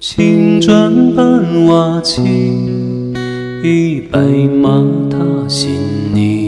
青砖伴瓦漆，一白马踏新泥。